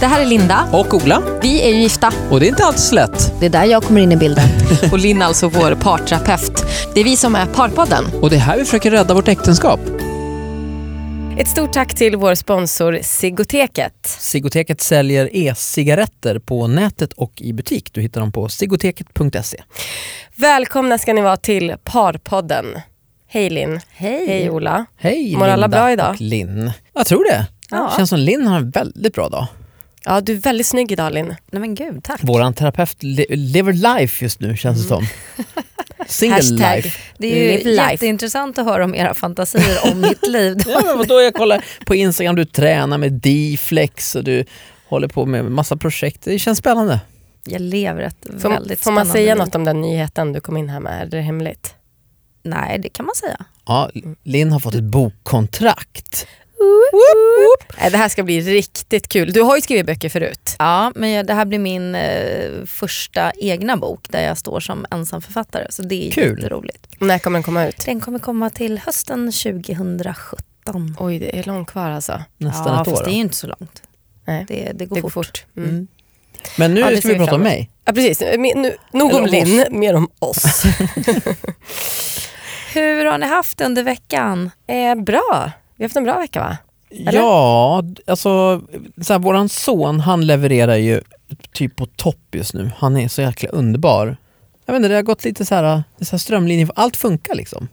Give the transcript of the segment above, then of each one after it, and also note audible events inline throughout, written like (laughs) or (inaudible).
Det här är Linda. Och Ola. Vi är ju gifta. Och det är inte alltid så lätt. Det är där jag kommer in i bilden. (laughs) Och Linn alltså vår parterapeut. Det är vi som är Parpodden. Och det är här vi försöker rädda vårt äktenskap. Ett stort tack till vår sponsor Sigoteket. Sigoteket säljer e-cigaretter på nätet och i butik. Du hittar dem på sigoteket.se. Välkomna ska ni vara till Parpodden. Hej Linn. Hej. Hej Ola. Hej Mår alla Linda bra idag? och Linn. Jag tror det. Ja. Känns som Linn har en väldigt bra dag. Ja, du är väldigt snygg idag Linn. Nej men gud, tack. Våran terapeut le- lever life just nu känns det som. (laughs) Single Hashtag. life. Det är ju Live life. jätteintressant att höra om era fantasier om mitt (laughs) liv. Ja, men vadå, jag kollar på Instagram, du tränar med D-flex och du håller på med massa projekt. Det känns spännande. Jag lever ett Får, väldigt får man säga liv. något om den nyheten du kom in här med? Är det hemligt? Nej, det kan man säga. Ja, Linn har fått ett bokkontrakt. Nej, det här ska bli riktigt kul. Du har ju skrivit böcker förut. Ja, men jag, det här blir min eh, första egna bok där jag står som ensamförfattare. Så det är Kul. jätteroligt. När kommer den komma ut? Den kommer komma till hösten 2017. Oj, det är långt kvar alltså. Nästan ja, ett år. fast det är ju inte så långt. Nej, Det, det går det går fort. fort. Mm. Mm. Men nu Ja, ska vi prata om mig. Ja, precis. Nu, nog om Linn, mer om oss. (laughs) Hur har ni haft det under veckan? eh, bra. Vi har haft en bra vecka va? Eller? Ja, alltså så här, våran son han levererar ju typ på topp just nu. Han är så jäkla underbar. Jag vet inte, det har gått lite så här, så här strömlinje, allt funkar liksom.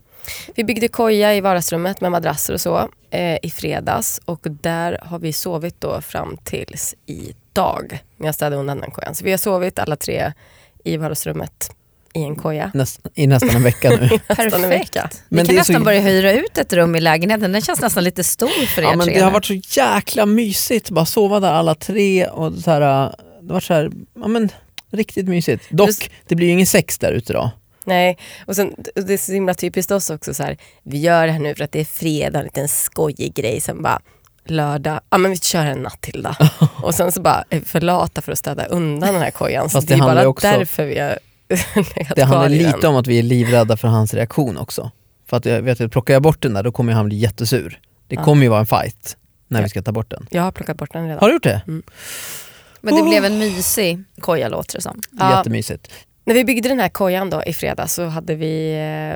Vi byggde koja i vardagsrummet med madrasser och så eh, i fredags och där har vi sovit då fram tills idag när jag städade undan den kojan. Så vi har sovit alla tre i vardagsrummet i en koja. Näst, I nästan en vecka nu. (laughs) Nästan en vecka. Vi Men kan det är så- nästan börja hyra ut ett rum i lägenheten. Den känns nästan lite stor för er Ja, men tre. det har varit så jäkla mysigt, bara sova där alla tre och så här, det har varit så här, ja men riktigt mysigt. Dock, det blir ju ingen sex där ute då. Nej, och sen, det är så himla typiskt oss också så här, vi gör det här nu för att det är fredag, en liten skojig grej, sen bara lördag, ja men vi kör en natt till då. (laughs) och sen så bara är vi för lata för att städa undan den här kojan. Så det, det är bara också- därför vi har legat Det handlar lite den. om att vi är livrädda för hans reaktion också. För att jag vet att plockar jag bort den där då kommer han bli jättesur. Det Ja. kommer ju vara en fight när Ja. vi ska ta bort den. Jag har plockat bort den redan. Har du gjort det? Men det blev en mysig koja låter det som. Ja. Jättemysigt. När vi byggde den här kojan då i fredags så hade vi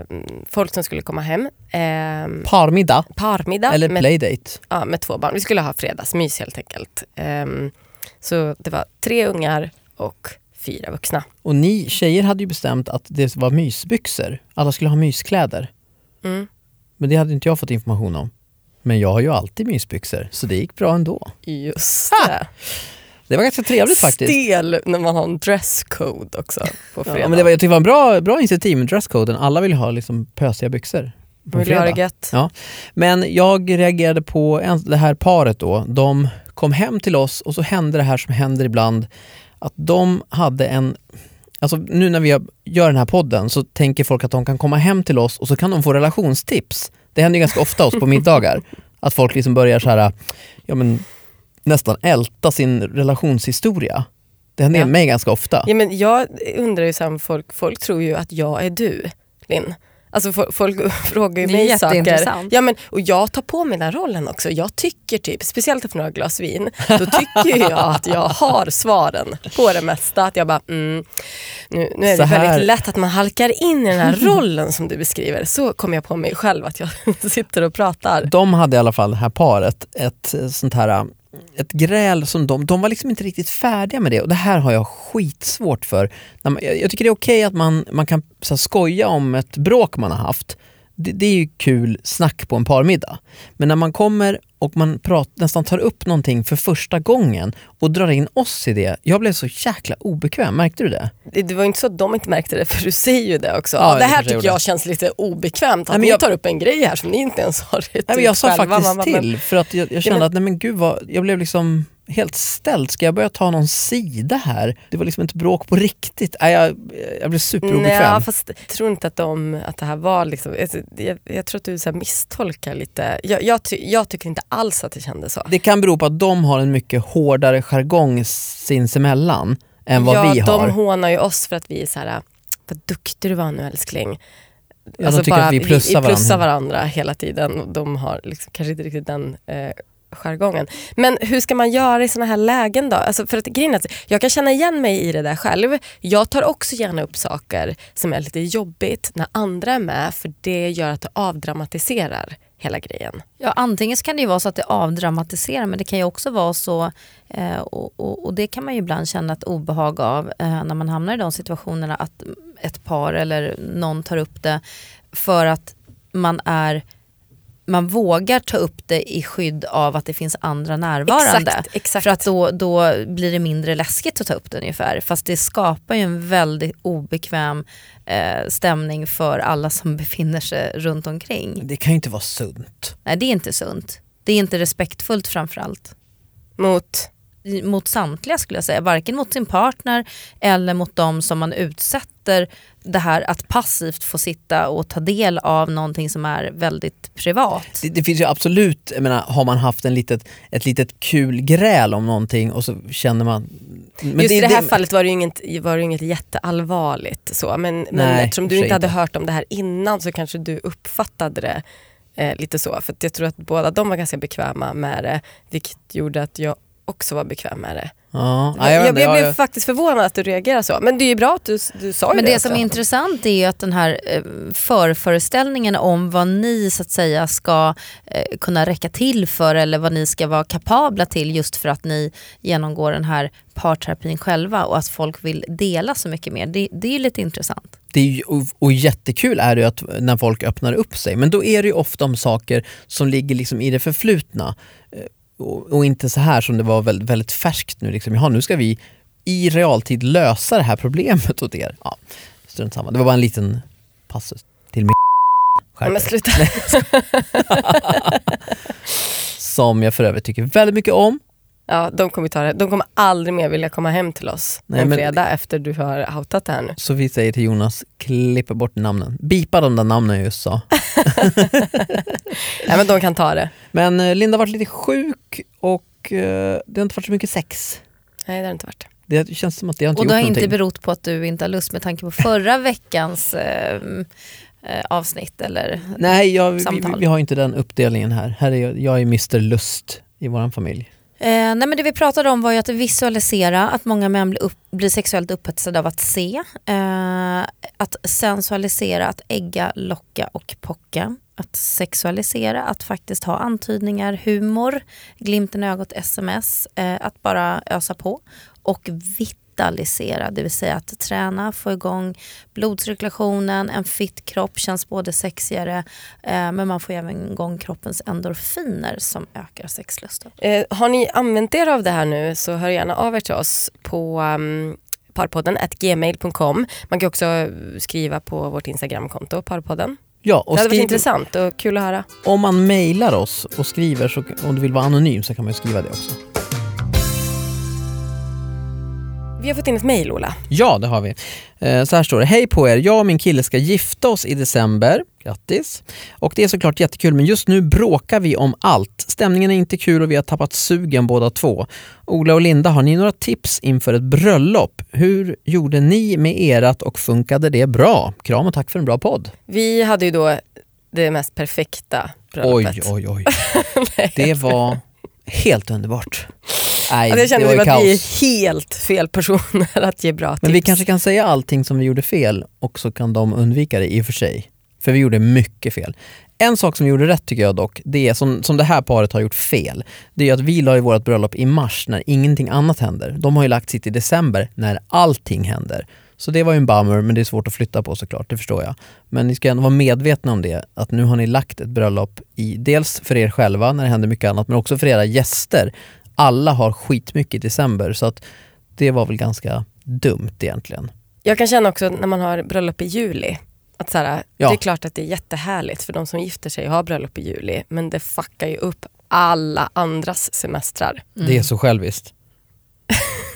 eh, folk som skulle komma hem. Eh, Parmiddag parmiddag eller med, playdate. ja, med två barn. Vi skulle ha fredagsmys helt enkelt. Ehm, så det var tre ungar och fyra vuxna. Och ni tjejer hade ju bestämt att det var mysbyxor. Alla skulle ha myskläder. Mm. Men det hade inte jag fått information om. Men jag har ju alltid mysbyxor så det gick bra ändå. Just det. Det var ganska trevligt faktiskt. Stel när man har en dresscode också på fredag. Ja, men det var, jag tycker det var en bra, bra initiativ med dresscoden. Alla vill ha liksom pösiga byxor. På ha fredag. Ja. Men jag reagerade på en, det här paret då. De kom hem till oss och så hände det här som händer ibland. Att de hade en... Alltså nu när vi gör den här podden så tänker folk att de kan komma hem till oss och så kan de få relationstips. Det händer ju ganska ofta oss på (laughs) middagar. Att folk liksom börjar så här, ja men nästan älta sin relationshistoria. Det händer Ja. mig ganska ofta. Ja, men jag undrar ju folk, folk tror ju att jag är du, Linn. Alltså fo- folk (laughs) frågar ju mig saker. Ja, men, och jag tar på mig den rollen också. Jag tycker typ, speciellt efter några glas vin, då tycker jag att jag har svaren på det mesta. Att jag bara, mm, nu, nu är det väldigt lätt att man halkar in i den här rollen som du beskriver. Så kommer jag på mig själv att jag (laughs) sitter och pratar. De hade i alla fall, det här paret, ett sånt här ett gräl som de, de var liksom inte riktigt färdiga med det och det här har jag skitsvårt för. Jag tycker det är okej att man, man kan så här, skoja om ett bråk man har haft. Det, det är ju kul snack på en parmiddag. Men när man kommer och man prat, nästan tar upp någonting för första gången och drar in oss i det. Jag blev så jäkla obekväm, märkte du det? Det, det var ju inte så att de inte märkte det, för du säger ju det också. Ja, det det här jag tycker jag känns lite obekvämt, att Nej, ni jag- tar upp en grej här som ni inte ens har rätt Nej, men jag sa faktiskt till för att jag, jag kände att nej men gud vad, jag blev liksom helt ställd. Ska jag börja ta någon sida här? Det var liksom ett bråk på riktigt. Nej, jag, jag blev superobekväm. Nej, fast jag tror inte att, de, att det här var liksom, jag, jag, tror att du så misstolkar lite. Jag, jag, jag tycker inte alls att det kändes så. Det kan bero på att de har en mycket hårdare jargong sinsemellan än vad ja, vi har. de hånar ju oss för att vi är så här, vad duktig du var nu älskling. Ja, de tycker att vi plussar vi, vi plussar varandra. varandra hela tiden. De har liksom, kanske inte riktigt den eh, jargongen. Men hur ska man göra i såna här lägen då? Alltså för att, grejen att jag kan känna igen mig i det där själv. Jag tar också gärna upp saker som är lite jobbigt när andra är med för det gör att det avdramatiserar hela grejen. Ja, antingen så kan det ju vara så att det avdramatiserar men det kan ju också vara så, eh, och, och, och, det kan man ju ibland känna ett obehag av eh, när man hamnar i de situationerna att ett par eller någon tar upp det för att man är man vågar ta upp det i skydd av att det finns andra närvarande. Exakt, exakt. För att då, då blir det mindre läskigt att ta upp det ungefär. Fast det skapar ju en väldigt obekväm eh, stämning för alla som (laughs) befinner sig runt omkring. Det kan ju inte vara sunt. Nej det är inte sunt. Det är inte respektfullt framförallt. Mot? Mot samtliga skulle jag säga. Varken mot sin partner eller mot de som man utsätter det här att passivt få sitta och ta del av någonting som är väldigt privat. Det, det finns ju absolut, jag menar, har man haft en litet, ett litet kul gräl om någonting och så känner man... Men Just det, i det här det, fallet var det ju inget, var det inget jätteallvarligt så, men, men nej, eftersom du inte hade hört om det här innan så kanske du uppfattade det eh, lite så. För jag tror att båda de var ganska bekväma med det, vilket gjorde att jag också var bekväm med det. Ja, jag, jag, jag, blev jag, faktiskt förvånad att du reagerar så. Men det är ju bra att du, du sa Men det. det som är intressant är ju att den här eh, förföreställningen om vad ni så att säga ska eh, kunna räcka till för eller vad ni ska vara kapabla till just för att ni genomgår den här parterapin själva och att folk vill dela så mycket mer. Det, det är ju lite intressant. Det är ju, och, och jättekul är det att när folk öppnar upp sig men då är det ju ofta om saker som ligger liksom i det förflutna eh, och, och, inte så här som det var väldigt, väldigt färskt nu. Liksom. Jaha, nu ska vi i realtid lösa det här problemet åt er. Ja, strunt samma. Det var bara en liten passus till min ja, men sluta. (laughs) Som jag för övrigt tycker väldigt mycket om. Ja, de kommer, ta det. de kommer aldrig mer vilja komma hem till oss Nej, en men, fredag efter du har outat det här nu. Så vi säger till Jonas, klippa bort namnen. Bipa de där namnen jag just sa. (laughs) ja, men de kan ta det. Men eh, Linda har varit lite sjuk och eh, det har inte varit så mycket sex. Nej det har inte varit. Det känns som att det har inte Och det har någonting. inte berott på att du inte har lust med tanke på förra (laughs) veckans eh, eh, avsnitt eller Nej, jag, samtal. Vi, vi, har inte den uppdelningen här. här är jag, jag är Mr Lust i vår familj. Eh, nej men det vi pratade om var ju att visualisera, att många män blir, upp, blir sexuellt upphetsade av att se. Eh, att sensualisera, att ägga, locka och pocka. Att sexualisera, att faktiskt ha antydningar, humor, glimten i ögat, sms, eh, att bara ösa på. Och vitt vitalisera, det vill säga att träna, få igång blodcirkulationen, en fit kropp känns både sexigare eh, men man får även igång kroppens endorfiner som ökar sexlusten. Eh, har ni använt er av det här nu så hör gärna av er till oss på um parpodden gmail.com. Man kan också skriva på vårt Instagramkonto, parpodden. Ja, och det hade varit intressant och kul att höra. Om man mejlar oss och skriver, så, om du vill vara anonym så kan man skriva det också. Vi har fått in ett mejl Ola. Ja det har vi. Eh, så här står det. Hej på er, jag och min kille ska gifta oss i december. Grattis! Och det är såklart jättekul men just nu bråkar vi om allt. Stämningen är inte kul och vi har tappat sugen båda två. Ola och Linda, har ni några tips inför ett bröllop? Hur gjorde ni med erat och funkade det bra? Kram och tack för en bra podd. Vi hade ju då det mest perfekta bröllopet. Oj, oj, (laughs) oj. det var helt underbart. Nej, alltså jag känner det att vi är helt fel personer att ge bra tips. Men vi kanske kan säga allting som vi gjorde fel och så kan de undvika det i och för sig. För vi gjorde mycket fel. En sak som vi gjorde rätt tycker jag dock, det är som, som det här paret har gjort fel. Det är att vi la ju vårt bröllop i mars när ingenting annat händer. De har ju lagt sitt i december när allting händer. Så det var ju en bummer, men det är svårt att flytta på såklart, det förstår jag. Men ni ska ändå vara medvetna om det, att nu har ni lagt ett bröllop i, dels för er själva när det händer mycket annat, men också för era gäster alla har skitmycket i december så att det var väl ganska dumt egentligen. Jag kan känna också när man har bröllop i juli, att så här, ja. det är klart att det är jättehärligt för de som gifter sig och har bröllop i juli men det fuckar ju upp alla andras semestrar. Mm. Det är så själviskt.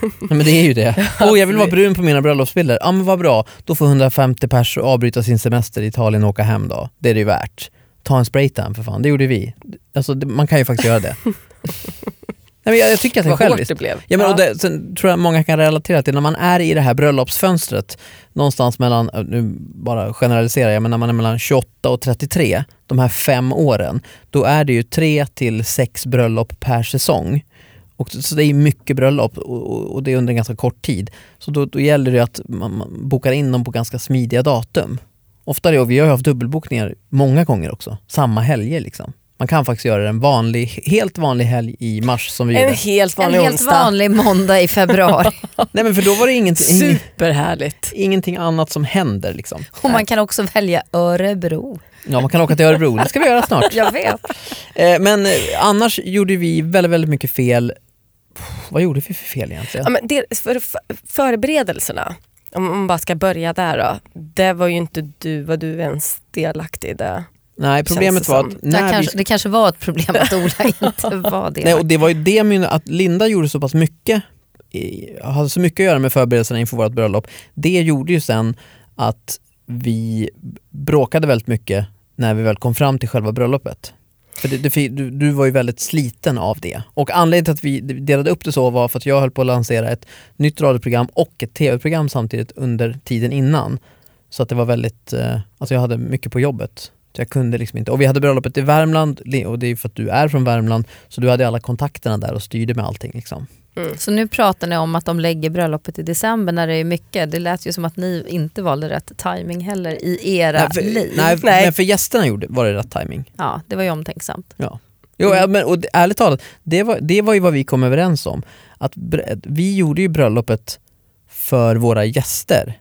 Nej men det är ju det. (laughs) Åh oh, jag vill vara brun på mina bröllopsbilder. Ja men vad bra, då får 150 pers avbryta sin semester i Italien och åka hem då. Det är det ju värt. Ta en spraytan för fan, det gjorde vi. Alltså, det, man kan ju faktiskt göra det. (laughs) Nej, men jag, jag tycker att det är Vad hårt själviskt. det blev. Ja, men, Ja. och det, sen tror jag många kan relatera till när man är i det här bröllopsfönstret någonstans mellan, äh, nu bara generaliserar jag, men när man är mellan 28 och 33, de här fem åren, då är det ju tre till sex bröllop per säsong. Och, så det är mycket bröllop och, och, det är under en ganska kort tid. Så då, då gäller det att man, man bokar in dem på ganska smidiga datum. Ofta det, och vi har ju haft dubbelbokningar många gånger också, samma helger liksom. Man kan faktiskt göra det en vanlig, helt vanlig helg i mars som vi En gjorde. helt En vanlig helt onsdag. vanlig måndag i februari. (laughs) Nej men för då var det ingenting, ing, Superhärligt. ingenting annat som händer liksom. Och man kan också välja Örebro. Ja man kan åka till Örebro, det ska vi göra snart. (laughs) Jag vet. Eh, men eh, annars gjorde vi väldigt, väldigt mycket fel. Vad gjorde vi för fel egentligen? Ja, men det, för, för, förberedelserna, om man bara ska börja där då. Det var ju inte du, var du ens delaktig i det? Nej problemet det var att Det när vi kanske, det kanske var ett problem att Ola (laughs) inte var det. Nej, och det var ju det min, att Linda gjorde så pass mycket, i- hade så mycket att göra med förberedelserna inför vårt bröllop. Det gjorde ju sen att vi bråkade väldigt mycket när vi väl kom fram till själva bröllopet. För det, det, du, du var ju väldigt sliten av det. Och anledningen till att vi delade upp det så var för att jag höll på att lansera ett nytt radioprogram och ett tv-program samtidigt under tiden innan. Så att det var väldigt, eh, alltså jag hade mycket på jobbet. Så jag kunde liksom inte. Och vi hade bröllopet i Värmland och det är för att du är från Värmland så du hade alla kontakterna där och styrde med allting. Liksom. Så nu pratar ni om att de lägger bröllopet i december när det är mycket. Det lät ju som att ni inte valde rätt timing heller i era nej, för, liv. nej, Nej. men för gästerna gjorde, var det rätt timing. Ja, det var ju omtänksamt. Ja. Jo, ja, men, och det- ärligt talat, det var, det var ju vad vi kom överens om. Att br- vi gjorde ju bröllopet för våra gäster.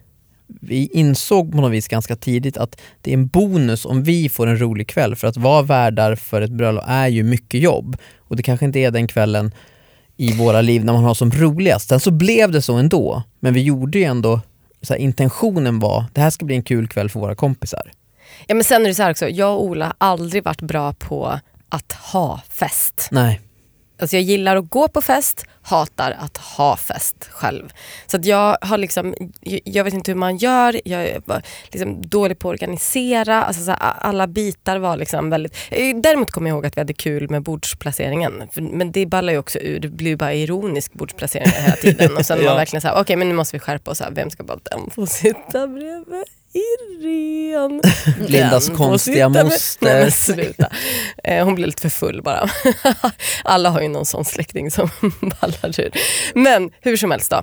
Vi insåg på något vis ganska tidigt att det är en bonus om vi får en rolig kväll för att vara värdar för ett bröllop är ju mycket jobb och det kanske inte är den kvällen i våra liv när man har som roligast. Sen så blev det så ändå, men vi gjorde ju ändå, så här, intentionen var det här ska bli en kul kväll för våra kompisar. Ja, men sen är det så här också, jag och Ola har aldrig varit bra på att ha fest. Nej. Alltså jag gillar att gå på fest, hatar att ha fest själv. Så att jag har liksom, jag- vet inte hur man gör, jag är liksom dålig på att organisera. Alltså så här, alla bitar var liksom väldigt... eh, Däremot kommer jag ihåg att vi hade kul med bordsplaceringen. Men det ballar ju också ur, det blir bara ironisk bordsplacering hela tiden. Och sen (laughs) Ja. man verkligen såhär, okej men nu måste vi skärpa oss, här. vem ska bara den få sitta bredvid Irene? (laughs) Lindas konstiga moster. Sluta. Eh, Hon blir lite för full bara. (laughs) Alla har ju någon sån släkting som (laughs) ballar ur. Men hur som helst då.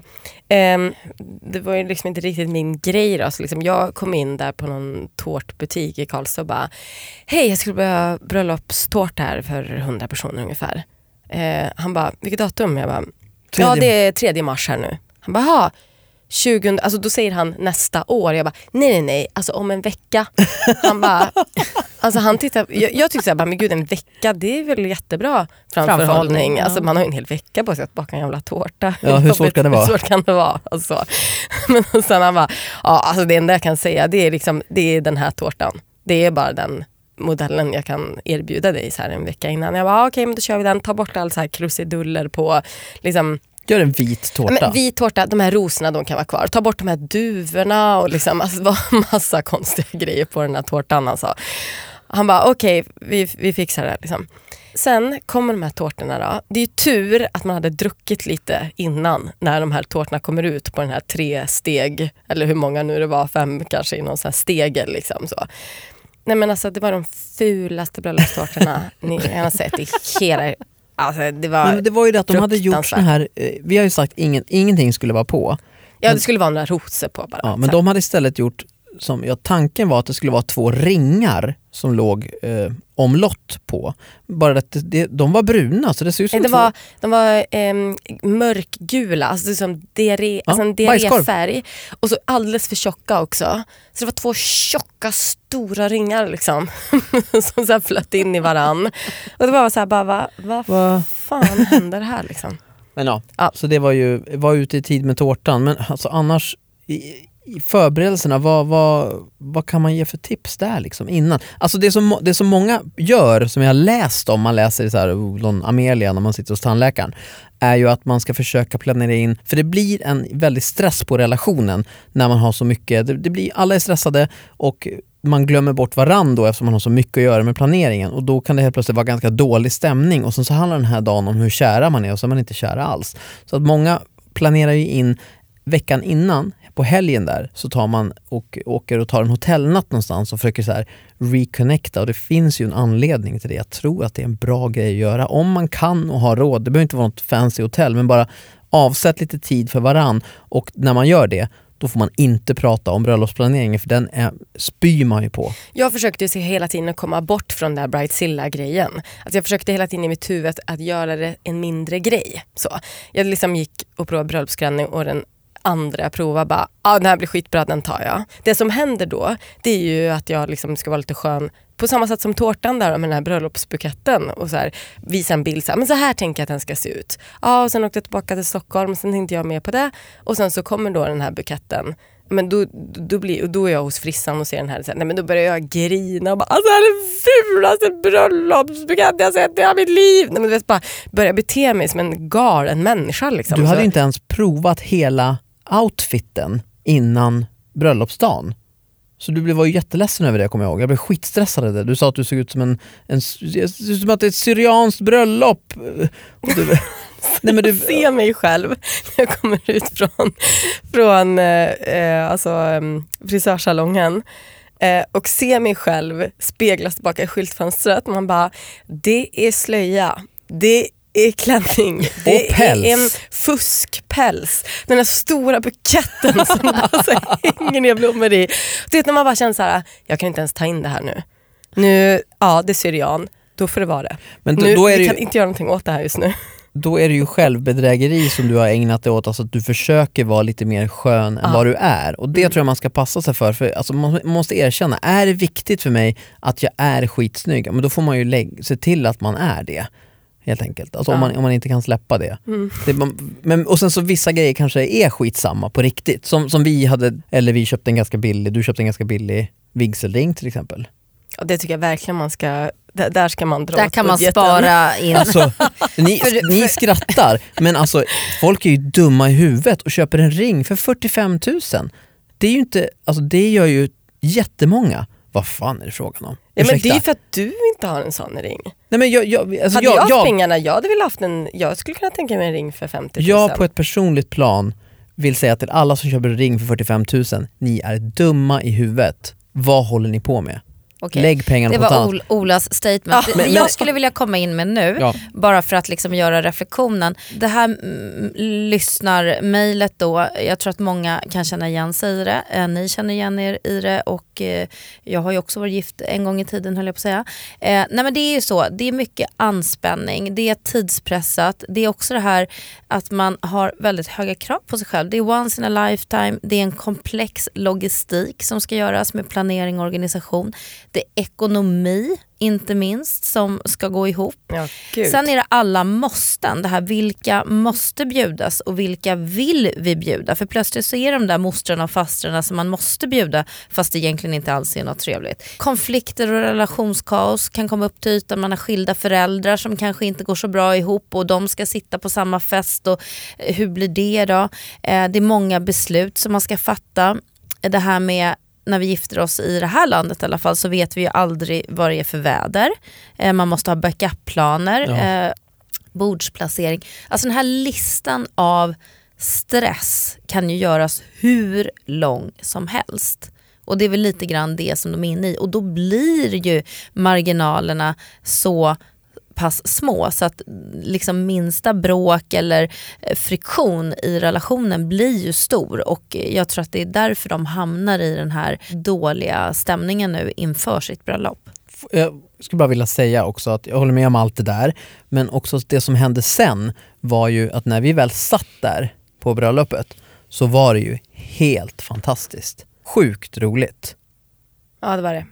Ehm, det var ju liksom inte riktigt min grej då. Så liksom jag kom in där på någon tårtbutik i Karlstad och bara Hej jag skulle behöva bröllopstårta här för 100 personer ungefär. Eh, han bara, vilket datum? Jag bara, ja det är 3 mars här nu. Han bara, "Jaha, 20, alltså då säger han nästa år. Jag bara, nej nej nej, alltså om en vecka. Han bara, (laughs) alltså han tittar, jag, jag tyckte såhär, men gud en vecka det är väl jättebra framförhållning. Framförhållning, ja. Alltså man har ju en hel vecka på sig att baka en jävla tårta. Ja, hur svårt kan det vara? (laughs) Hur svårt kan det vara? Alltså. (laughs) Men sen han bara, ja alltså det enda jag kan säga det är, liksom, det är den här tårtan. Det är bara den modellen jag kan erbjuda dig så här en vecka innan. Jag bara, okej men då kör vi den, ta bort all så här krusiduller på liksom, Gör en vit tårta. Men vit tårta, de här rosorna de kan vara kvar. Ta bort de här duvorna och liksom, alltså, det var massa (laughs) konstiga grejer på den här tårtan. Alltså. Han bara okej, vi, vi fixar det. Liksom. Sen kommer de här tårtorna då. Det är ju tur att man hade druckit lite innan när de här tårtorna kommer ut på den här tre steg, eller hur många nu det var, fem kanske i någon sån här stegel. Liksom, så. Nej men alltså det var de fulaste bröllopstårtorna (laughs) ni har sett i hela... Alltså det var... Men det var ju det att de hade gjort såna här, eh, vi har ju sagt ingen, ingenting skulle vara på. Ja det skulle vara några rosor på bara. Ja, men de hade istället gjort, som, ja, tanken var att det skulle vara två ringar som låg eh, omlott på. Bara att det, det, de var bruna så det ser ut som det två... var, de var ehm, mörkgula, alltså som diarré, alltså en bajskorv. diarréfärg. Och så alldeles för tjocka också. Så det var två tjocka stora ringar liksom. (laughs) som så flöt in i varann. Och det var så här, bara, vad va Va? fan händer här liksom? Men ja, Ja. så det var ju, var ute i tid med tårtan. Men alltså annars, i, förberedelserna, vad, vad, vad kan man ge för tips där liksom innan? Alltså det som, det som många gör, som jag har läst om, man läser i så här, oh, Amelia när man sitter hos tandläkaren, är ju att man ska försöka planera in, för det blir en väldig stress på relationen när man har så mycket, det, det blir, alla är stressade och man glömmer bort varandra då eftersom man har så mycket att göra med planeringen och då kan det helt plötsligt vara ganska dålig stämning och sen så handlar den här dagen om hur kära man är och så är man inte kära alls. Så att många planerar ju in veckan innan, på helgen där, så tar man och åker och tar en hotellnatt någonstans och försöker så här reconnecta och det finns ju en anledning till det. Jag tror att det är en bra grej att göra om man kan och har råd. Det behöver inte vara något fancy hotell men bara avsätt lite tid för varann och när man gör det då får man inte prata om bröllopsplaneringen för den är, spyr man ju på. Jag försökte ju se hela tiden komma bort från den där Bridezilla-grejen. Alltså jag försökte hela tiden i mitt huvud att göra det en mindre grej. Så. Jag liksom gick och provade bröllopsklänning och den andra jag provar bara, ah, den här blir skitbra, den tar jag. Det som händer då, det är ju att jag liksom ska vara lite skön på samma sätt som tårtan där med den här bröllopsbuketten och så här, visa en bild, så här, men så här tänker jag att den ska se ut. Ja, och sen åkte jag tillbaka till Stockholm och sen tänkte jag med på det och sen så kommer då den här buketten men då, då, blir, då är jag hos frissan och ser den här, så här nej, men då börjar jag grina och bara alltså det här är den fulaste bröllopsbukett jag sett i hela mitt liv. Nej, men du vet, bara börja bete mig som en galen människa. Liksom. Du hade så. inte ens provat hela outfiten innan bröllopsdagen. Så du var ju jätteledsen över det kommer jag ihåg. Jag blev skitstressad av det. Du sa att du såg ut som en, en som att det är ett syrianskt bröllop. Du, (laughs) nej, men du, jag ser mig själv när jag kommer ut från, från eh, alltså, um, frisörsalongen eh, och ser mig själv speglas tillbaka i skyltfönstret. Man bara, det är slöja. Det klänning. Det är en fuskpäls. Den här stora buketten (laughs) som bara så hänger ner blommor i. Du vet när man bara känner så här, jag kan inte ens ta in det här nu. Nu, ja det är syrian, då får det vara det. Men då, nu, då är vi kan inte göra någonting åt det här just nu. Då är det ju självbedrägeri som du har ägnat dig åt, alltså att du försöker vara lite mer skön än ja. vad du är. Och det mm. tror jag man ska passa sig för, för alltså man måste erkänna, är det viktigt för mig att jag är skitsnygg, men då får man ju se till att man är det helt enkelt. Alltså ja. om, man, om man inte kan släppa det. Mm. det man, men, och sen så vissa grejer kanske är skitsamma på riktigt. Som, som vi hade, eller vi köpte en ganska billig, du köpte en ganska billig vigselring till exempel. Ja, det tycker jag verkligen man ska, där ska man dra Där kan man spara (laughs) in. Alltså, ni, ni skrattar, men alltså folk är ju dumma i huvudet och köper en ring för 45 000. Det är ju inte, alltså det gör ju jättemånga. Vad fan är det frågan om? Ja, men det är för att du inte har en sån ring. Nej, men jag, jag, alltså hade jag, jag haft jag, pengarna, jag hade väl haft en, jag skulle kunna tänka mig en ring för 50 000. Jag på ett personligt plan vill säga till alla som köper en ring för 45 000, ni är dumma i huvudet. Vad håller ni på med? Okej. Lägg pengarna det på var Ol Olas statement. Ja. Men, jag skulle vilja komma in med nu, ja. bara för att liksom göra reflektionen. Det här mm, lyssnar-mejlet då, jag tror att många kan känna igen sig i det. Eh, ni känner igen er i det och eh, jag har ju också varit gift en gång i tiden höll jag på att säga. Eh, nej men det är ju så, det är mycket anspänning, det är tidspressat, det är också det här att man har väldigt höga krav på sig själv. Det är once in a lifetime, det är en komplex logistik som ska göras med planering och organisation det är ekonomi inte minst som ska gå ihop. Ja, Sen är det alla måsten, det här vilka måste bjudas och vilka vill vi bjuda? För plötsligt så är de där mostrarna och fastrarna som man måste bjuda fast det egentligen inte alls är något trevligt. Konflikter och relationskaos kan komma upp till ytan, man har skilda föräldrar som kanske inte går så bra ihop och de ska sitta på samma fest och eh, hur blir det då? Eh, det är många beslut som man ska fatta. Det här med när vi gifter oss i det här landet i alla fall så vet vi ju aldrig vad det är för väder. Eh, man måste ha backup-planer, ja. eh, bordsplacering. Alltså den här listan av stress kan ju göras hur lång som helst. Och det är väl lite grann det som de är inne i. Och då blir ju marginalerna så pass små så att liksom minsta bråk eller eh, friktion i relationen blir ju stor och jag tror att det är därför de hamnar i den här dåliga stämningen nu inför sitt bröllop. Jag skulle bara vilja säga också att jag håller med om allt det där men också det som hände sen var ju att när vi väl satt där på bröllopet så var det ju helt fantastiskt. Sjukt roligt. Ja det var det.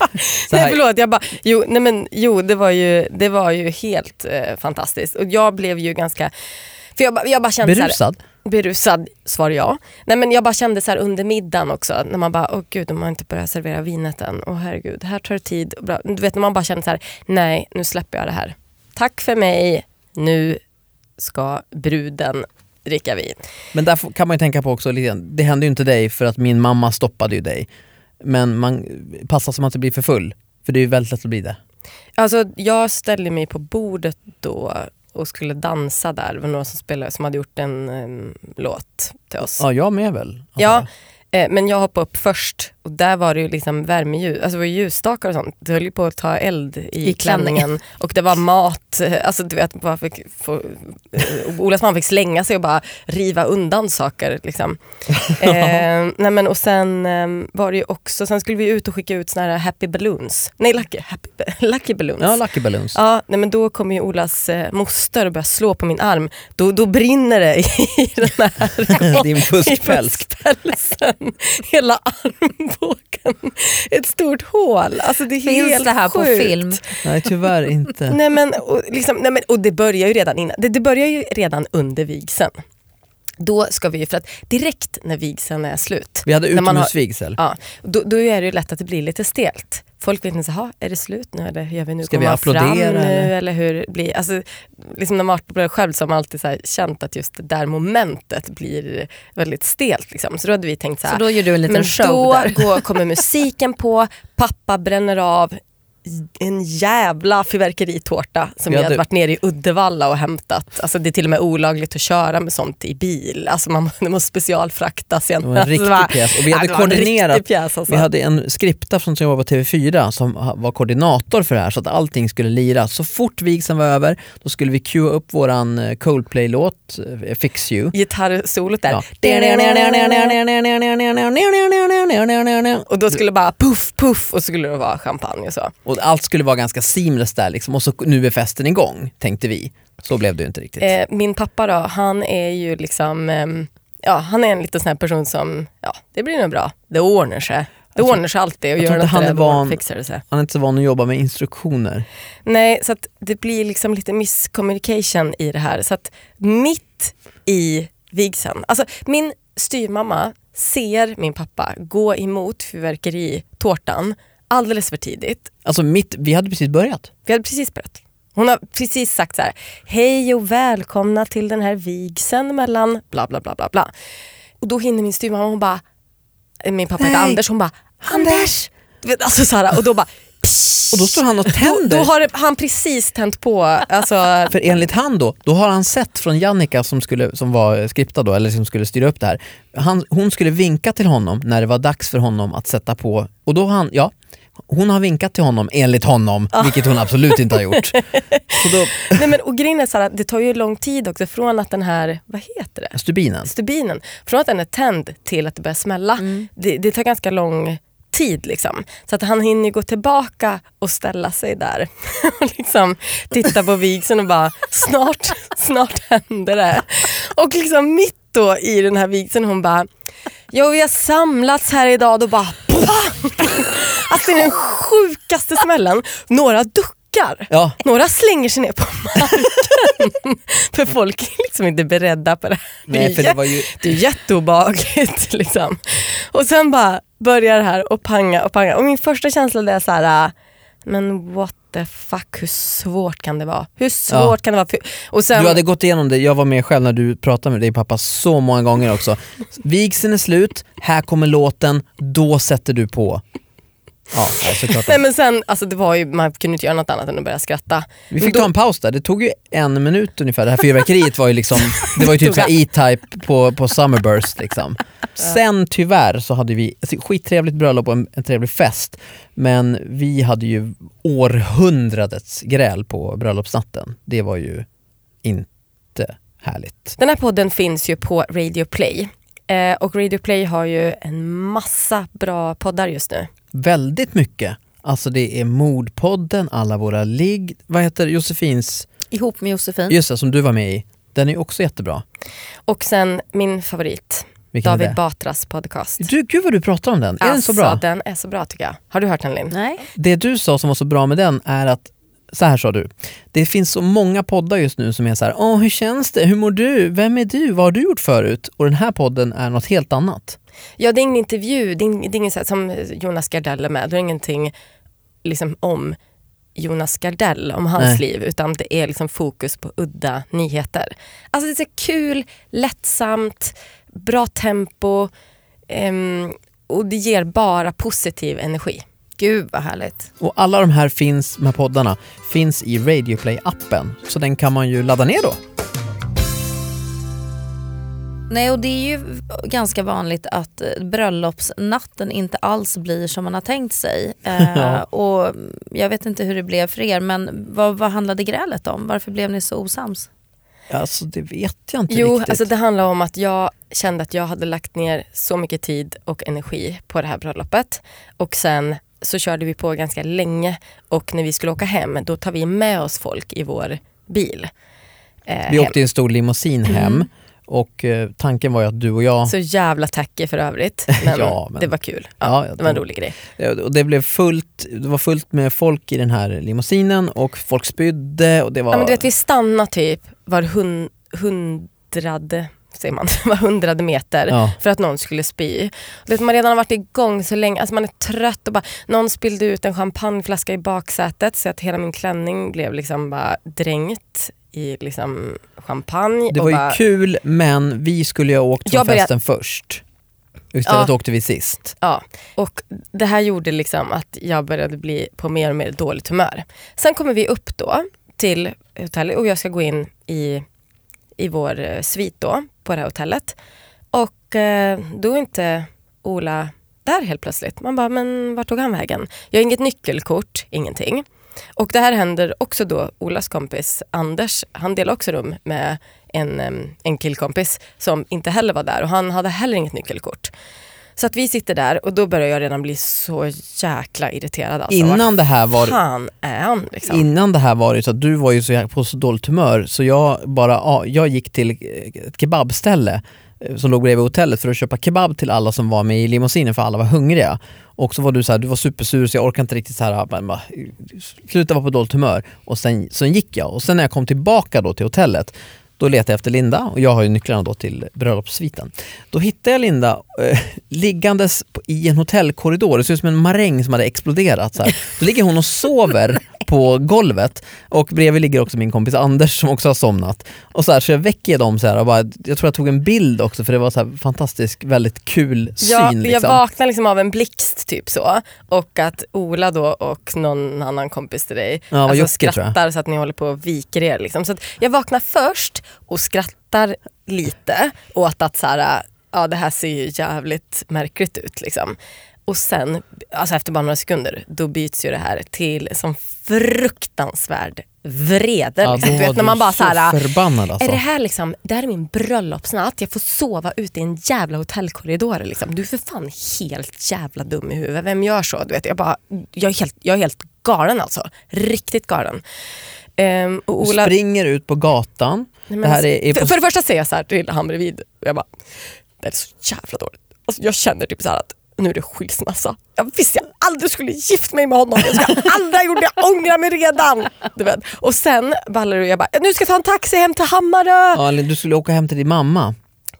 (laughs) nej förlåt, jag bara, jo, nej men, jo det, var ju, det var ju helt eh, fantastiskt. Och jag blev ju ganska, för jag, jag bara kände Berusad? Så berusad, svar ja. Nej men jag bara kände så under middagen också, när man bara, åh gud de har inte börjat servera vinet än. Åh herregud, här tar det tid. Du vet när man bara känner så här, nej nu släpper jag det här. Tack för mig, nu ska bruden dricka vin. Men där kan man ju tänka på också, det hände ju inte dig för att min mamma stoppade ju dig. Men man passar så man inte blir för full, för det är ju väldigt lätt att bli det. Alltså jag ställde mig på bordet då och skulle dansa där. Det var några som, spelade, som hade gjort en em, låt till oss. Ja, jag med väl? antar Ja. Eh, men jag hoppade upp först och där var det ju liksom värmeljus, alltså det var ljusstakar och sånt. Det höll ju på att ta eld i, I klänningen. och det var mat. eh, Alltså du vet, bara fick få, eh, Olas man fick slänga sig och bara riva undan saker. Liksom. (laughs) eh, nej men, och sen eh, var det ju också, sen skulle vi ut och skicka ut såna här happy balloons. Nej, lucky, happy, (laughs) lucky balloons. Ja, Lucky Balloons. Ja, nej men då kommer ju Olas eh, moster och börjar slå på min arm. Då, då brinner det i (laughs) den här Din fuskpäls. Hela armbågen. Ett stort hål. Alltså det är Finns helt det här på sjukt. film? Nej, tyvärr inte. Nej men, och, liksom, nej men, och det börjar ju redan innan. Det, det börjar ju redan under vigseln. Då ska vi ju, för att direkt när vigseln är slut, Vi hade utomhusvigsel. ja, då, då är det ju lätt att det blir lite stelt. Folk vet inte, så, är det slut nu eller hur gör vi nu? Ska vi man fram applådera, nu eller? eller hur blir? Alltså, liksom när man bröllop själv så har man alltid så här känt att just det där momentet blir väldigt stelt. Liksom. Så då hade vi tänkt så här, Så då gör du en liten men show då där. går, kommer musiken på, pappa bränner av en jävla fyrverkeritårta som Vi vi hade- varit nere i Uddevalla och hämtat. Alltså det är till och med olagligt att köra med sånt i bil. Alltså man, (laughs) det måste specialfraktas igen. Det var en riktig Alltså, pjäs. Och vi hade koordinerat. riktig Pjäs, alltså. Vi hade en skripta från som jobbade på TV4 som var koordinator för det här så att allting skulle lira. Så fort vigseln var över då skulle vi cua upp våran eh, Coldplay-låt eh, Fix You. Gitarrsolot där. Ja. Och då skulle det bara puff puff och så skulle det vara champagne och så. Och allt skulle vara ganska seamless där liksom. och så nu är festen igång tänkte vi. Så blev det ju inte riktigt. Eh, min pappa då, han är ju liksom, ehm, ja han är en liten sån här person som, ja det blir nog bra, det ordnar sig. Det ordnar sig alltid och gör inte han är van- fixar det sig. Han är inte så van att jobba med instruktioner. Nej, så det blir liksom lite miscommunication i det här. Så att mitt i vigseln, alltså min styrmamma ser min pappa gå emot fyrverkeritårtan alldeles för tidigt. Alltså mitt, vi hade precis börjat. Vi hade precis börjat. Hon har precis sagt så här, hej och välkomna till den här vigseln mellan bla bla bla bla bla. Och då hinner min styrmamma, hon bara, min pappa heter. Anders, hon bara, Anders! Alltså så här, och då bara, Och då står han och då, tänder. då har han precis tänt på, alltså (laughs) För enligt han då, då har han sett från Jannica som, skulle, som var skriptad då, eller som skulle styra upp det här. Han, hon skulle vinka till honom när det var dags för honom att sätta på, och då har han, ja, hon har vinkat till honom enligt honom, vilket hon absolut inte har gjort. Så då, (laughs) Nej, men, och grejen är så här, det tar ju lång tid också från att den här, vad heter det? stubinen. Stubinen, från att den är tänd till att det börjar smälla. Det, det tar ganska lång tid. Liksom. Så att han hinner gå tillbaka och ställa sig där (laughs) och liksom titta på vigseln och bara snart, snart händer det. Och liksom mitt då i den här vigseln hon bara Jo vi har samlats här idag då bara! (laughs) Alltså det är den sjukaste smällen. Några duckar. Ja, Några slänger sig ner på marken. (laughs) för folk är liksom inte beredda på det här. nej, för det var ju, Det är jätteobehagligt. (laughs) Liksom. Och sen bara börjar det här och panga och panga. Och min första känsla är så här, äh, men what the fuck, hur svårt kan det vara? Hur svårt Ja. kan det vara? Och sen, du hade gått igenom det, jag var med själv när du pratade med din pappa så många gånger också. Vigseln är slut, här kommer låten, då sätter du på. Ja, såklart. nej, men sen, alltså det var ju, man kunde inte göra något annat än att börja skratta. Vi fick Då- ta en paus där, det tog ju en minut ungefär. Det här fyrverkeriet var ju liksom, det var ju typ E-Type på, på Summerburst liksom. Sen tyvärr så hade vi, skittrevligt bröllop och en, en trevlig fest, men vi hade ju århundradets gräl på bröllopsnatten. Det var ju inte härligt. Den här podden finns ju på Radio Play. Eh, och Radio Play har ju en massa bra poddar just nu. Väldigt mycket. Alltså det är Mordpodden, Alla våra ligg, vad heter Josefins, Ihop med Josefin. just det, som du var med i. Den är också jättebra. Och sen min favorit, Vilken David? Batras podcast. Du, gud vad du pratar om den, är den så bra? Alltså, den är så bra tycker jag. Har du hört den Linn? Nej. Det du sa som var så bra med den är att, så här sa du, det finns så många poddar just nu som är så här, åh hur känns det, hur mår du, vem är du, vad har du gjort förut? Och den här podden är något helt annat. Ja, det är ingen intervju, det är, ing- det är ingen så här, som Jonas Gardell är med, det är ingenting liksom om Jonas Gardell om hans Nej. liv utan det är liksom fokus på udda nyheter. Alltså det är så kul, lättsamt, bra tempo ehm, och det ger bara positiv energi. Gud vad härligt. Och alla de här finns, här poddarna, finns i Radioplay-appen. Så den kan man ju ladda ner då. Nej och det är ju ganska vanligt att eh, bröllopsnatten inte alls blir som man har tänkt sig. (laughs) Eh, Ja. och jag vet inte hur det blev för er men vad, vad handlade grälet om? Varför blev ni så osams? Alltså det vet jag inte Jo, riktigt. alltså det handlar om att jag kände att jag hade lagt ner så mycket tid och energi på det här bröllopet. Och sen så körde vi på ganska länge och när vi skulle åka hem då tar vi med oss folk i vår bil. Eh, Vi hem. åkte i en stor limousin hem och eh, tanken var ju att du och jag, Så jävla tacky för övrigt. (laughs) Men, Ja, men- det var kul. Ja, Ja, det var en rolig grej. och det blev fullt, det var fullt med folk i den här limousinen och folk spydde och det var... Ja, men du vet, vi stannade typ var hun, hundrade, säger man, (laughs) var hundrade meter Ja. för att någon skulle spy. Vet, man redan har varit igång så länge, alltså man är trött och bara, någon spillde ut en champagneflaska i baksätet så att hela min klänning blev liksom bara dränkt i liksom champagne. Det var ju bara, kul men vi skulle ju ha åkt från började- festen först. Istället Ja. åkte vi sist. Ja, och det här gjorde liksom att jag började bli på mer och mer dåligt humör. Sen kommer vi upp då till hotellet och jag ska gå in i, i vår eh, svit då på det här hotellet. Och eh, då är inte Ola där helt plötsligt. Man bara, men vart tog han vägen? Jag har inget nyckelkort, ingenting. Och det här händer också då Olas kompis Anders, han delar också rum med en, en killkompis som inte heller var där och han hade heller inget nyckelkort. Så att vi sitter där och då börjar jag redan bli så jäkla irriterad. Alltså. Innan det här var fan är han? Liksom? Innan det här var det så att du var ju så på så dåligt humör så jag bara, ja, jag gick till ett kebabställe eh, Eh, som låg bredvid hotellet för att köpa kebab till alla som var med i limousinen för alla var hungriga. Och så var du så här, du var supersur så jag orkade inte riktigt så här, bara, bara, sluta vara på dåligt humör. Och sen, sen gick jag och sen när jag kom tillbaka då till hotellet då letade jag efter Linda och jag har ju nycklarna då till bröllopssviten. Då hittade jag Linda eh, liggandes i en hotellkorridor, det ser ut som en maräng som hade exploderat. Så här. Då ligger hon och sover på golvet och bredvid ligger också min kompis Anders som också har somnat. Och så, här, så jag väcker dem så här och bara, jag tror jag tog en bild också för det var så här fantastisk, väldigt kul syn. Jag, liksom. jag vaknar liksom av en blixt typ så och att Ola då och någon annan kompis till dig Ja, alltså, Jocke, skrattar så att ni håller på och viker er. Liksom. Så jag vaknar först och skrattar lite åt att så här, ja, det här ser ju jävligt märkligt ut. Liksom. Och sen, alltså efter bara några sekunder, då byts ju det här till som fruktansvärd vrede. Ja, liksom. Du vet när man du bara så här, förbannad alltså. är det här liksom, det här är min bröllopsnatt, jag får sova ute i en jävla hotellkorridor. Liksom. Du är för fan helt jävla dum i huvudet, vem gör så? Du vet, jag, bara, jag, är helt, jag är helt galen alltså, riktigt galen. Ehm, och Du Ola, springer ut på gatan. Nej, men det här är, är för, på för det första säger jag så här till han bredvid, jag bara, det är så jävla dåligt. Alltså, jag känner typ så här att nu är det skilsmässa. Jag visste jag aldrig skulle gift mig med honom. Jag skulle aldrig gjort det, jag ångrar mig redan. Du vet. Och sen och jag bara, nu ska jag ta en taxi hem till Hammarö. Ja, eller du skulle åka hem till din mamma.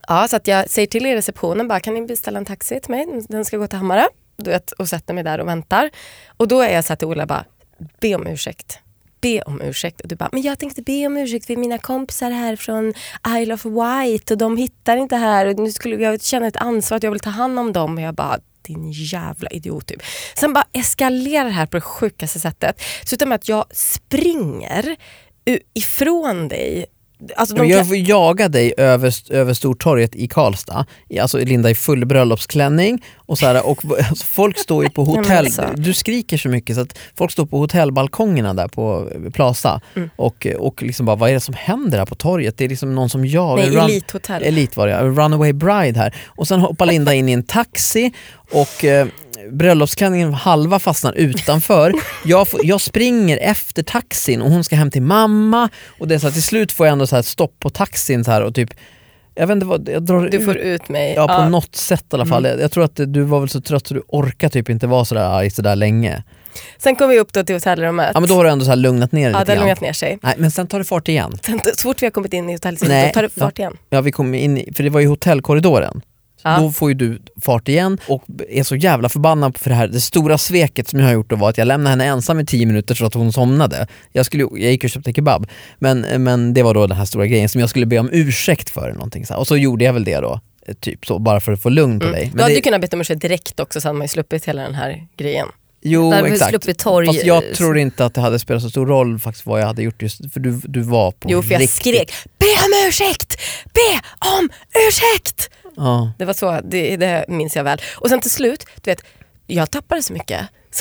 Ja, så att jag säger till i receptionen bara, kan ni beställa en taxi till mig? Den ska gå till Hammarö. Du vet, och sätter mig där och väntar. Och då är jag så här till Ola bara, be om ursäkt. Be om ursäkt. Och du bara, men jag tänkte be om ursäkt för mina kompisar här från Isle of Wight och de hittar inte här. Och nu skulle jag känna ett ansvar att jag vill ta hand om dem. Och jag bara, din jävla idiot typ. Sen bara eskalerar det här på det sjukaste sättet. Slutar med att jag springer ifrån dig. Alltså, de kan- jag får jaga dig över, över Stortorget i Karlstad, alltså Linda i full bröllopsklänning och, så här, och alltså, folk står ju på (laughs) hotell, alltså. du skriker så mycket så att folk står på hotellbalkongerna där på Plaza Mm. och, och liksom bara vad är det som händer här på torget? Det är liksom någon som jagar, Nej, Run- Elithotell. Elit var det, ja. Runaway Bride här. Och sen hoppar Linda in i en taxi och eh, bröllopsklänningen halva fastnar utanför. Jag, får, jag springer efter taxin och hon ska hem till mamma och det är så här, till slut får jag ändå så här stopp på taxin så här och typ jag vet inte vad, jag drar Du får ut, ut mig. ja på Ja. något sätt i alla fall. Mm. Jag, jag tror att du var väl så trött så du orkar typ inte vara sådär arg sådär länge. Sen kom vi upp då till hotellrummet. Ja men då har du ändå så här lugnat ner dig Ja, det har lugnat ner sig. Nej men sen tar det fart igen. Sen, så fort vi har kommit in i hotellrummet tar det fart igen. Ja vi kom in i, för det var ju hotellkorridoren. Ja. Då får ju du fart igen och är så jävla förbannad för det här, det stora sveket som jag har gjort då var att jag lämnade henne ensam i 10 minuter så att hon somnade. Jag, skulle, jag gick och köpte kebab, men, men det var då den här stora grejen som jag skulle be om ursäkt för. eller Någonting så här. Och så gjorde jag väl det då, eh, typ så, bara för att få lugn på dig. Mm. Du hade det, ju kunnat be om ursäkt direkt också så hade man ju sluppit hela den här grejen. jo, Där exakt. torg- Fast jag tror inte att det hade spelat så stor roll faktiskt vad jag hade gjort just för du, du var på Jo för jag riktigt. skrek be om ursäkt, be om ursäkt! Ja. Det var så, det, det minns jag väl. Och sen till slut, du vet, jag tappade så mycket. (laughs)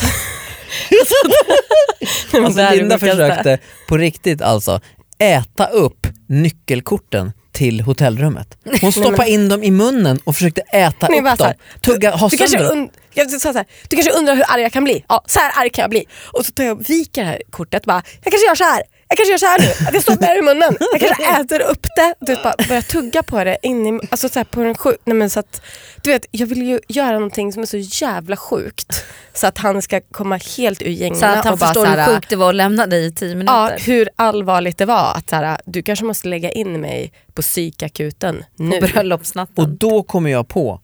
(laughs) Så, Alltså Linda försökte på riktigt alltså äta upp nyckelkorten till hotellrummet. Hon (laughs) stoppade in dem i munnen och försökte äta Nej, upp dem. Tugga, ha Du kanske, dem. und- jag sa så här, du kanske undrar hur arg jag kan bli? Ja, så här arg kan jag bli. Och så tar jag och viker det här kortet bara, jag kanske gör så här. Jag kanske gör så här nu, att jag stoppar i munnen. Jag kanske (laughs) äter upp det. Du vet, bara börjar tugga på det in i, alltså så här på den sjuk, nej men så att, Du vet, jag vill ju göra någonting som är så jävla sjukt. Så att han ska komma helt ur Så gängerna att han och bara förstår så hur sjukt det var att lämna dig i tio Ja, minuter. hur allvarligt det var. Att så här, du kanske måste lägga in mig på psykakuten nu. På bröllopsnatten. Och då kommer jag på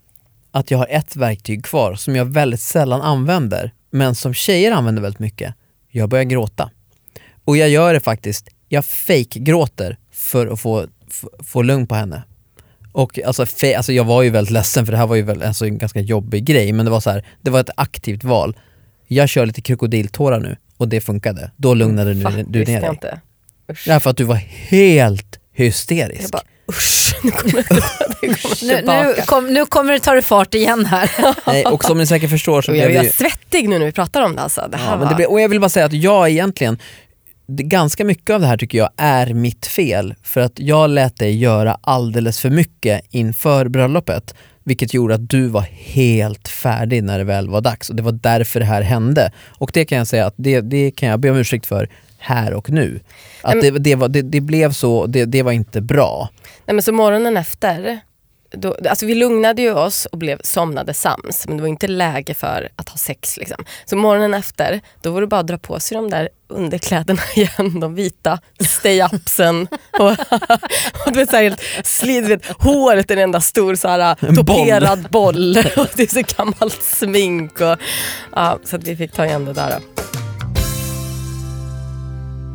att jag har ett verktyg kvar som jag väldigt sällan använder, men som tjejer använder väldigt mycket. Jag börjar gråta. Och jag gör det faktiskt, jag fake-gråter för att få, få, lugn på henne. Och alltså, fe- alltså jag var ju väldigt ledsen för det här var ju väl, alltså, en ganska jobbig grej, men det var så här, det var ett aktivt val. Jag kör lite krokodiltårar nu och det funkade. Då lugnade Va? du, du ner jag dig. inte. Usch. Därför att du var helt hysterisk. Jag bara usch, (laughs) nu kommer det, det kommer Nu, tillbaka. nu, kom, nu kommer det ta det fart igen här. (laughs) Nej, och som ni säkert förstår så Och blev jag är ju... svettig nu när vi pratar om det. Alltså. det här Ja, men var... det blir, och jag vill bara säga att jag egentligen, det, ganska mycket av det här tycker jag är mitt fel. För att jag lät dig göra alldeles för mycket inför bröllopet. Vilket gjorde att du var helt färdig när det väl var dags. Och det var därför det här hände. Och det kan jag säga att det, det kan jag be om ursäkt för här och nu. Att det, det, var, det, det blev så, det, det var inte bra. Nej, men så morgonen efter, då, alltså vi lugnade ju oss och blev somnade sams men det var inte läge för att ha sex. Liksom. Så morgonen efter, då var det bara att dra på sig de där underkläderna (laughs) igen, de vita stay-upsen. och, (laughs) och du vet, så här, helt slid, du vet, håret är en enda stor så här, En boll. toperad boll. (laughs) och det är så gammalt smink. Och, ja, så att vi fick ta igen det där. Då.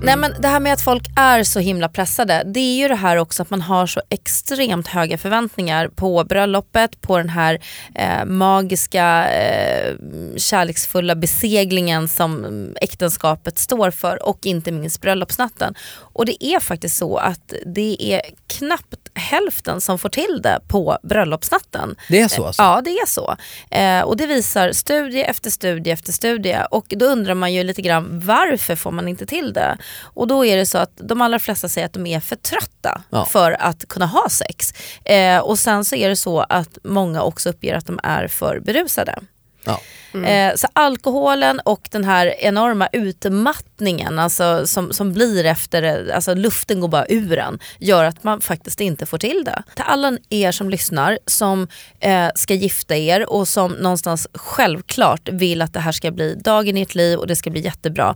Nej men det här med att folk är så himla pressade, det är ju det här också att man har så extremt höga förväntningar på bröllopet, på den här eh, magiska eh, kärleksfulla beseglingen som äktenskapet står för och inte minst bröllopsnatten. Och det är faktiskt så att det är knappt hälften som får till det på bröllopsnatten. Det är så alltså? Ja, det är så. Eh, och det visar studie efter studie efter studie. Och då undrar man ju lite grann varför får man inte till det? Och då är det så att de allra flesta säger att de är för trötta Ja. för att kunna ha sex. Eh, och sen så är det så att många också uppger att de är för berusade. Ja. Eh, så alkoholen och den här enorma utmattningen alltså, som, som blir efter, alltså luften går bara ur en, gör att man faktiskt inte får till det. Till alla er som lyssnar som eh, ska gifta er och som någonstans självklart vill att det här ska bli dagen i ert liv och det ska bli jättebra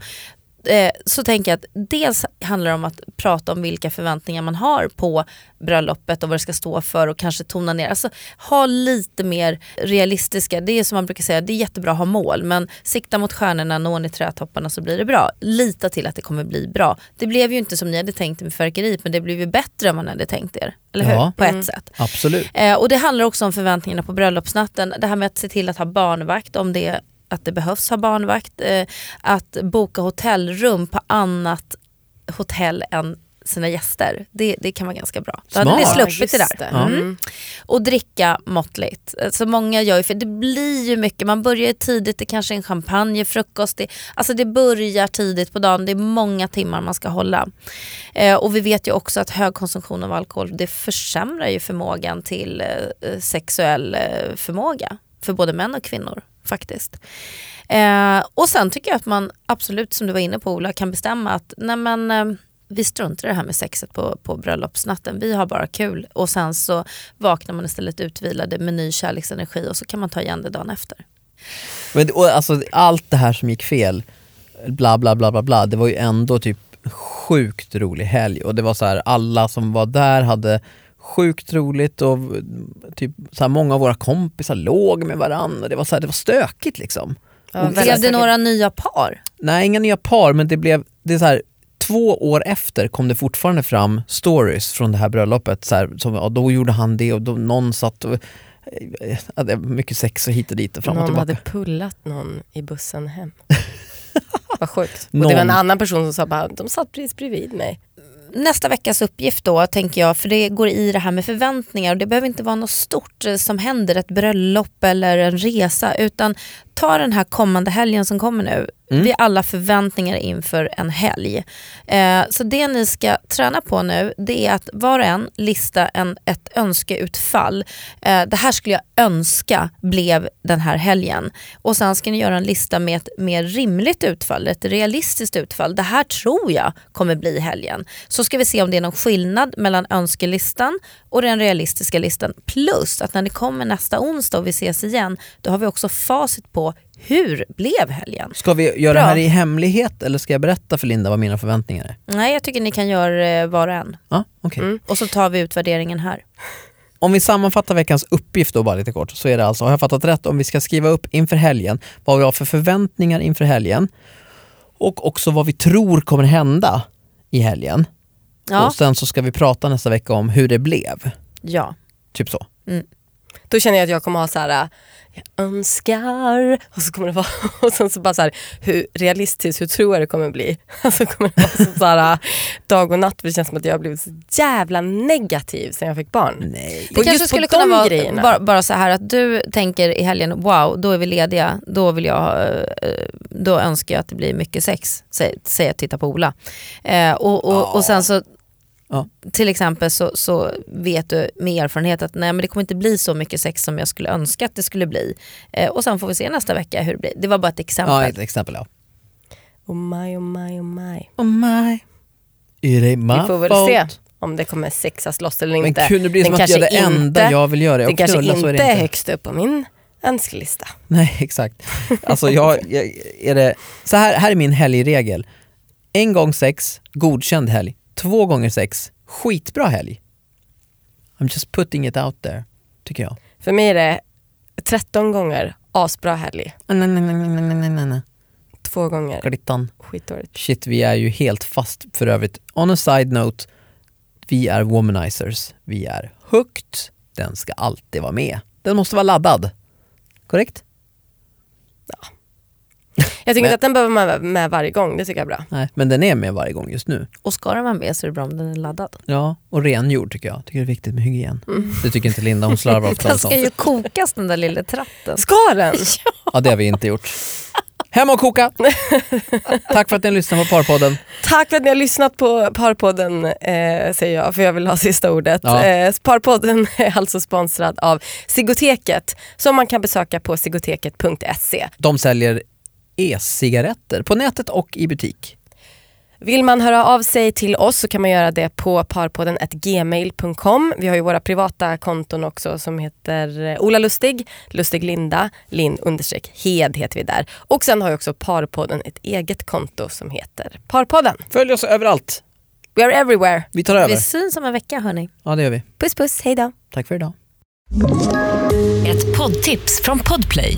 eh, så tänker jag att dels handlar det om att prata om vilka förväntningar man har på bröllopet och vad det ska stå för och kanske tona ner. Alltså ha lite mer realistiska, det är som man brukar säga, det är jättebra att ha mål men sikta mot stjärnorna, når ni trädtopparna så blir det bra. Lita till att det kommer bli bra. Det blev ju inte som ni hade tänkt med fyrverkeriet men det blev ju bättre än vad ni hade tänkt er. Eller hur? Ja. På Mm. ett sätt. Absolut. Eh, och det handlar också om förväntningarna på bröllopsnatten. Det här med att se till att ha barnvakt om det att det behövs ha barnvakt. Eh, att boka hotellrum på annat hotell än sina gäster. Det, det kan vara ganska bra. Då hade ni sluppit det där. Ja. Mm. Och dricka måttligt. Så många gör ju, för det blir ju mycket, man börjar tidigt, det kanske är en champagnefrukost. Det, alltså det börjar tidigt på dagen, det är många timmar man ska hålla. Eh, och vi vet ju också att hög konsumtion av alkohol det försämrar ju förmågan till eh, sexuell eh, förmåga för både män och kvinnor faktiskt. Eh, och sen tycker jag att man absolut, som du var inne på Ola, kan bestämma att nej men, eh, vi struntar i det här med sexet på, på bröllopsnatten. Vi har bara kul och sen så vaknar man istället utvilade med ny kärleksenergi och så kan man ta igen det dagen efter. Men, och, alltså, allt det här som gick fel, bla bla bla bla bla, det var ju ändå typ sjukt rolig helg och det var så här, alla som var där hade sjukt roligt och typ så här, många av våra kompisar låg med varandra. Det var, så här, det var stökigt liksom. Ja, Och Blev det några nya par? Nej, inga nya par, men det blev, det är så här, två år efter kom det fortfarande fram stories från det här bröllopet. Så här, som, ja, då gjorde han det och då, någon satt och det var mycket sex och hit och dit och fram och Någon tillbaka. hade pullat någon i bussen hem. (laughs) Vad sjukt. Och Någon- det var en annan person som sa bara, de satt precis bredvid mig. Nästa veckas uppgift då tänker jag, för det går i det här med förväntningar och det behöver inte vara något stort eh, som händer, ett bröllop eller en resa utan ta den här kommande helgen som kommer nu. Mm. Vi har alla förväntningar inför en helg. Eh, så det ni ska träna på nu det är att var och en lista en, ett önskeutfall. Eh, det här skulle jag önska blev den här helgen. Och sen ska ni göra en lista med ett mer rimligt utfall, ett realistiskt utfall. Det här tror jag kommer bli helgen. Så ska vi se om det är någon skillnad mellan önskelistan och den realistiska listan. Plus att när det kommer nästa onsdag och vi ses igen, då har vi också facit på hur blev helgen? Ska vi göra Bra. det här i hemlighet eller ska jag berätta för Linda vad mina förväntningar är? Nej, jag tycker ni kan göra eh, var och en. Ja, okej. Mm. Och så tar vi utvärderingen här. Om vi sammanfattar veckans uppgift då bara lite kort så är det alltså, har jag fattat rätt, om vi ska skriva upp inför helgen vad vi har för förväntningar inför helgen och också vad vi tror kommer hända i helgen. Ja, Och sen så ska vi prata nästa vecka om hur det blev. ja. Typ så. Då känner jag att jag kommer ha så här, jag önskar, och så kommer det vara, (laughs) och sen så bara så här, hur realistiskt, hur tror jag det kommer bli? (laughs) Så kommer det vara så, så här, dag och natt, för det känns som att jag har blivit så jävla negativ sen jag fick barn. Nej. Det Och kanske just på skulle kunna vara grejerna. bara, bara så här att du tänker i helgen, wow, då är vi lediga, då vill jag, eh, då önskar jag att det blir mycket sex, säger jag titta på Ola. Eh, och, och, och sen så Ja. till exempel så, så vet du med erfarenhet att nej men det kommer inte bli så mycket sex som jag skulle önska att det skulle bli. Eh, och sen får vi se nästa vecka hur det blir. Det var bara ett exempel. Ja, ett exempel ja. Oh my, oh my, oh my. Oh my. Är det my Vi får väl fault? se om det kommer sexas loss eller Men inte. nu blir det Den som att jag är det enda inte- jag vill göra. Det Och kanske knulla så är inte det är inte. högst upp på min önskelista. Nej, (laughs) exakt. Alltså jag, jag, är det, så här, här är min helgregel. En gång sex, godkänd helg. Två gånger sex, skitbra helg. I'm just putting it out there, tycker jag. För mig är det 13 gånger asbra helg, Nej, nej, nej, nej, nej, nej, nej. två gånger Glittan. skitdåligt. Shit, vi är ju helt fast för övrigt. On a side note, vi är womanizers. Vi är högt. Den ska alltid vara med. Den måste vara laddad. Korrekt? Jag tycker Men- inte att den behöver vara med, med varje gång, det tycker jag är bra. Nej, men den är med varje gång just nu. Och ska den vara med så är det bra om den är laddad. Ja, och rengjord tycker jag. Tycker det är viktigt med hygien. Mm. Det tycker inte Linda, hon slarvar ofta Den ska sånt. ju kokas den där lilla tratten. Ska den? (laughs) Ja, det har vi inte gjort. Hem och koka! Tack för att ni lyssnade på Parpodden. Tack för att ni har lyssnat på Parpodden eh, säger jag, för jag vill ha sista ordet. Ja. Eh, Parpodden (laughs) är alltså sponsrad av Sigoteket som man kan besöka på sigoteket.se. De säljer e-cigaretter på nätet och i butik. Vill man höra av sig till oss så kan man göra det på parpodden.gmail.com. Vi har ju våra privata konton också som heter eh, Ola Lustig, Lustig Linda, Linn understreck Hed heter vi där. Och sen har ju också Parpodden ett eget konto som heter Parpodden. Följ oss överallt. We are everywhere. Vi tar över. Vi syns om en vecka hörni. Ja, det gör vi. Puss puss, hej då. Tack för idag. Ett poddtips från Podplay.